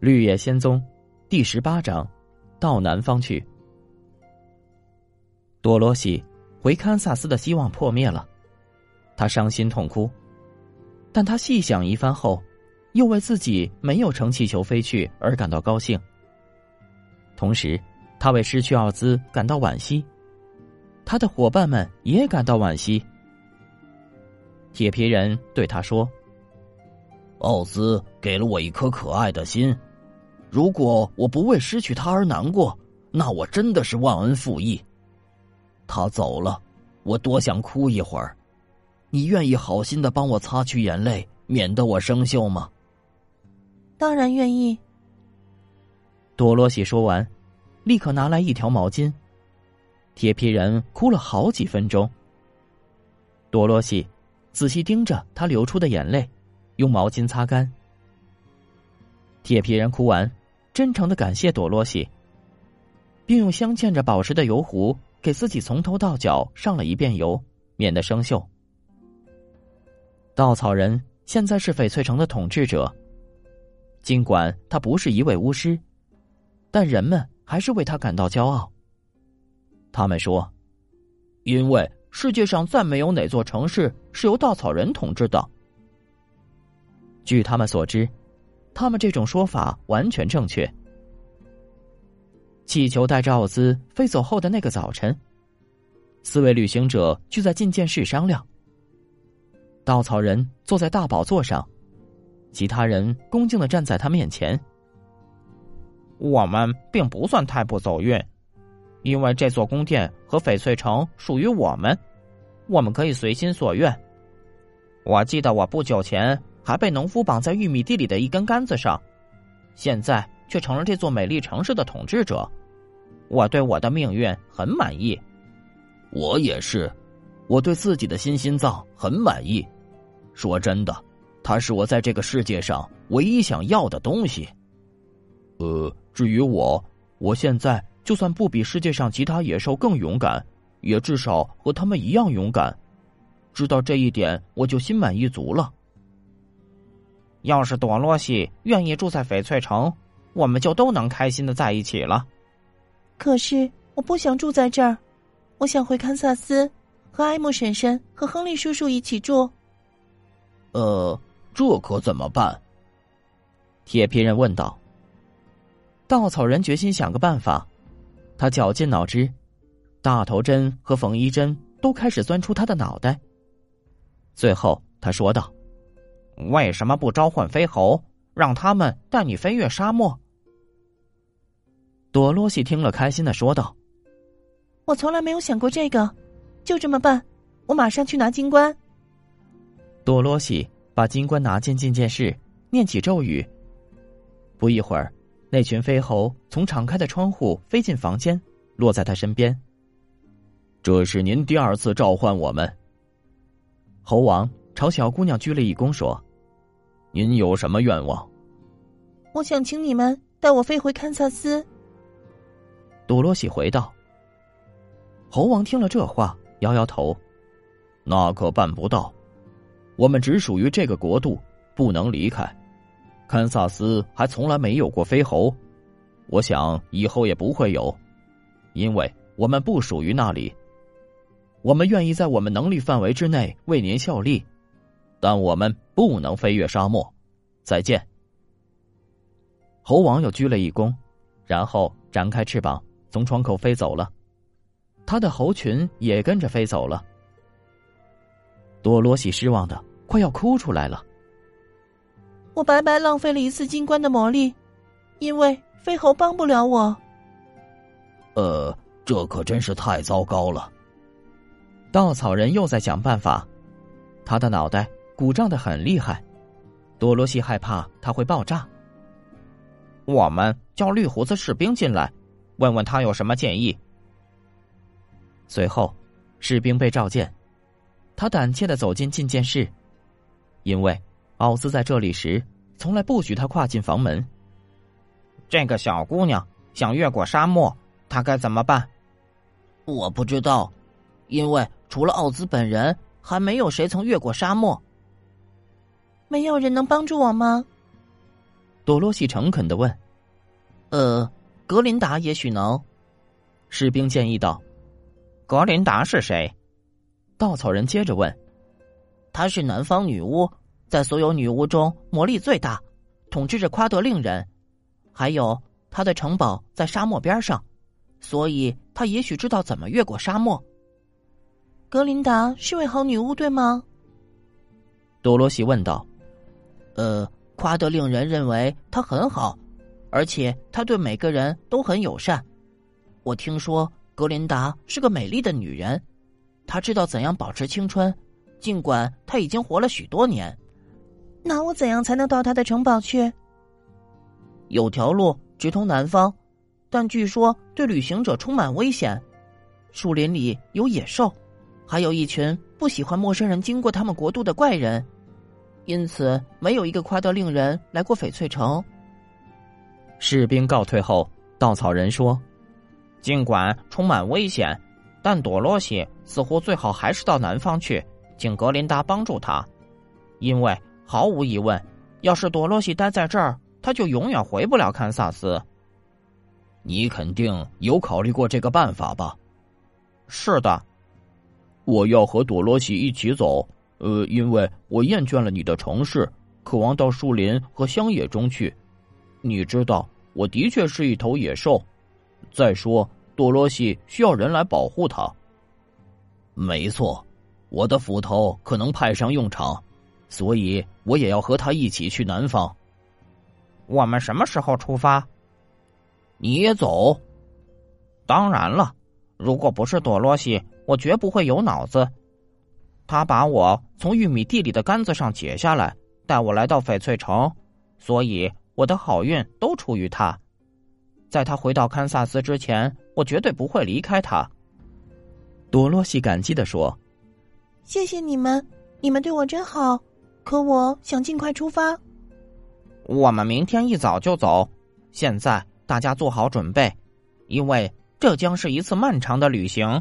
绿野仙踪第十八章：到南方去。多罗西回堪萨斯的希望破灭了，他伤心痛哭。但他细想一番后，又为自己没有乘气球飞去而感到高兴。同时，他为失去奥兹感到惋惜，他的伙伴们也感到惋惜。铁皮人对他说：“奥兹给了我一颗可爱的心。”如果我不为失去他而难过，那我真的是忘恩负义。他走了，我多想哭一会儿。你愿意好心的帮我擦去眼泪，免得我生锈吗？当然愿意。多罗西说完，立刻拿来一条毛巾。铁皮人哭了好几分钟。多罗西仔细盯着他流出的眼泪，用毛巾擦干。铁皮人哭完。真诚的感谢朵洛西，并用镶嵌着宝石的油壶给自己从头到脚上了一遍油，免得生锈。稻草人现在是翡翠城的统治者，尽管他不是一位巫师，但人们还是为他感到骄傲。他们说：“因为世界上再没有哪座城市是由稻草人统治的。”据他们所知。他们这种说法完全正确。气球带着奥兹飞走后的那个早晨，四位旅行者聚在觐见室商量。稻草人坐在大宝座上，其他人恭敬的站在他面前。我们并不算太不走运，因为这座宫殿和翡翠城属于我们，我们可以随心所愿。我记得我不久前。还被农夫绑在玉米地里的一根杆子上，现在却成了这座美丽城市的统治者。我对我的命运很满意。我也是，我对自己的新心脏很满意。说真的，它是我在这个世界上唯一想要的东西。呃，至于我，我现在就算不比世界上其他野兽更勇敢，也至少和他们一样勇敢。知道这一点，我就心满意足了。要是朵洛西愿意住在翡翠城，我们就都能开心的在一起了。可是我不想住在这儿，我想回堪萨斯，和艾姆婶婶和亨利叔叔一起住。呃，这可怎么办？铁皮人问道。稻草人决心想个办法，他绞尽脑汁，大头针和缝衣针都开始钻出他的脑袋。最后他说道。为什么不召唤飞猴，让他们带你飞越沙漠？朵罗西听了，开心的说道：“我从来没有想过这个，就这么办。我马上去拿金冠。”朵罗西把金冠拿进觐见室，念起咒语。不一会儿，那群飞猴从敞开的窗户飞进房间，落在他身边。这是您第二次召唤我们，猴王朝小姑娘鞠了一躬，说。您有什么愿望？我想请你们带我飞回堪萨斯。多罗西回道。猴王听了这话，摇摇头：“那可办不到。我们只属于这个国度，不能离开。堪萨斯还从来没有过飞猴，我想以后也不会有，因为我们不属于那里。我们愿意在我们能力范围之内为您效力。”但我们不能飞越沙漠，再见。猴王又鞠了一躬，然后展开翅膀从窗口飞走了，他的猴群也跟着飞走了。多罗西失望的快要哭出来了。我白白浪费了一次金冠的魔力，因为飞猴帮不了我。呃，这可真是太糟糕了。稻草人又在想办法，他的脑袋。鼓胀的很厉害，多罗西害怕他会爆炸。我们叫绿胡子士兵进来，问问他有什么建议。随后，士兵被召见，他胆怯的走进觐见室，因为奥斯在这里时从来不许他跨进房门。这个小姑娘想越过沙漠，她该怎么办？我不知道，因为除了奥兹本人，还没有谁曾越过沙漠。没有人能帮助我吗？多罗西诚恳的问：“呃，格林达也许能。”士兵建议道：“格林达是谁？”稻草人接着问：“她是南方女巫，在所有女巫中魔力最大，统治着夸德令人。还有她的城堡在沙漠边上，所以她也许知道怎么越过沙漠。”格林达是位好女巫，对吗？多罗西问道。“呃，夸得令人认为她很好，而且她对每个人都很友善。我听说格林达是个美丽的女人，她知道怎样保持青春，尽管她已经活了许多年。那我怎样才能到她的城堡去？有条路直通南方，但据说对旅行者充满危险，树林里有野兽。”还有一群不喜欢陌生人经过他们国度的怪人，因此没有一个夸德令人来过翡翠城。士兵告退后，稻草人说：“尽管充满危险，但朵洛西似乎最好还是到南方去，请格林达帮助他，因为毫无疑问，要是朵洛西待在这儿，他就永远回不了堪萨斯。你肯定有考虑过这个办法吧？是的。”我要和朵洛西一起走，呃，因为我厌倦了你的城市，渴望到树林和乡野中去。你知道，我的确是一头野兽。再说，多罗西需要人来保护他。没错，我的斧头可能派上用场，所以我也要和他一起去南方。我们什么时候出发？你也走？当然了，如果不是多罗西。我绝不会有脑子。他把我从玉米地里的杆子上解下来，带我来到翡翠城，所以我的好运都出于他。在他回到堪萨斯之前，我绝对不会离开他。多洛西感激的说：“谢谢你们，你们对我真好。可我想尽快出发。我们明天一早就走。现在大家做好准备，因为这将是一次漫长的旅行。”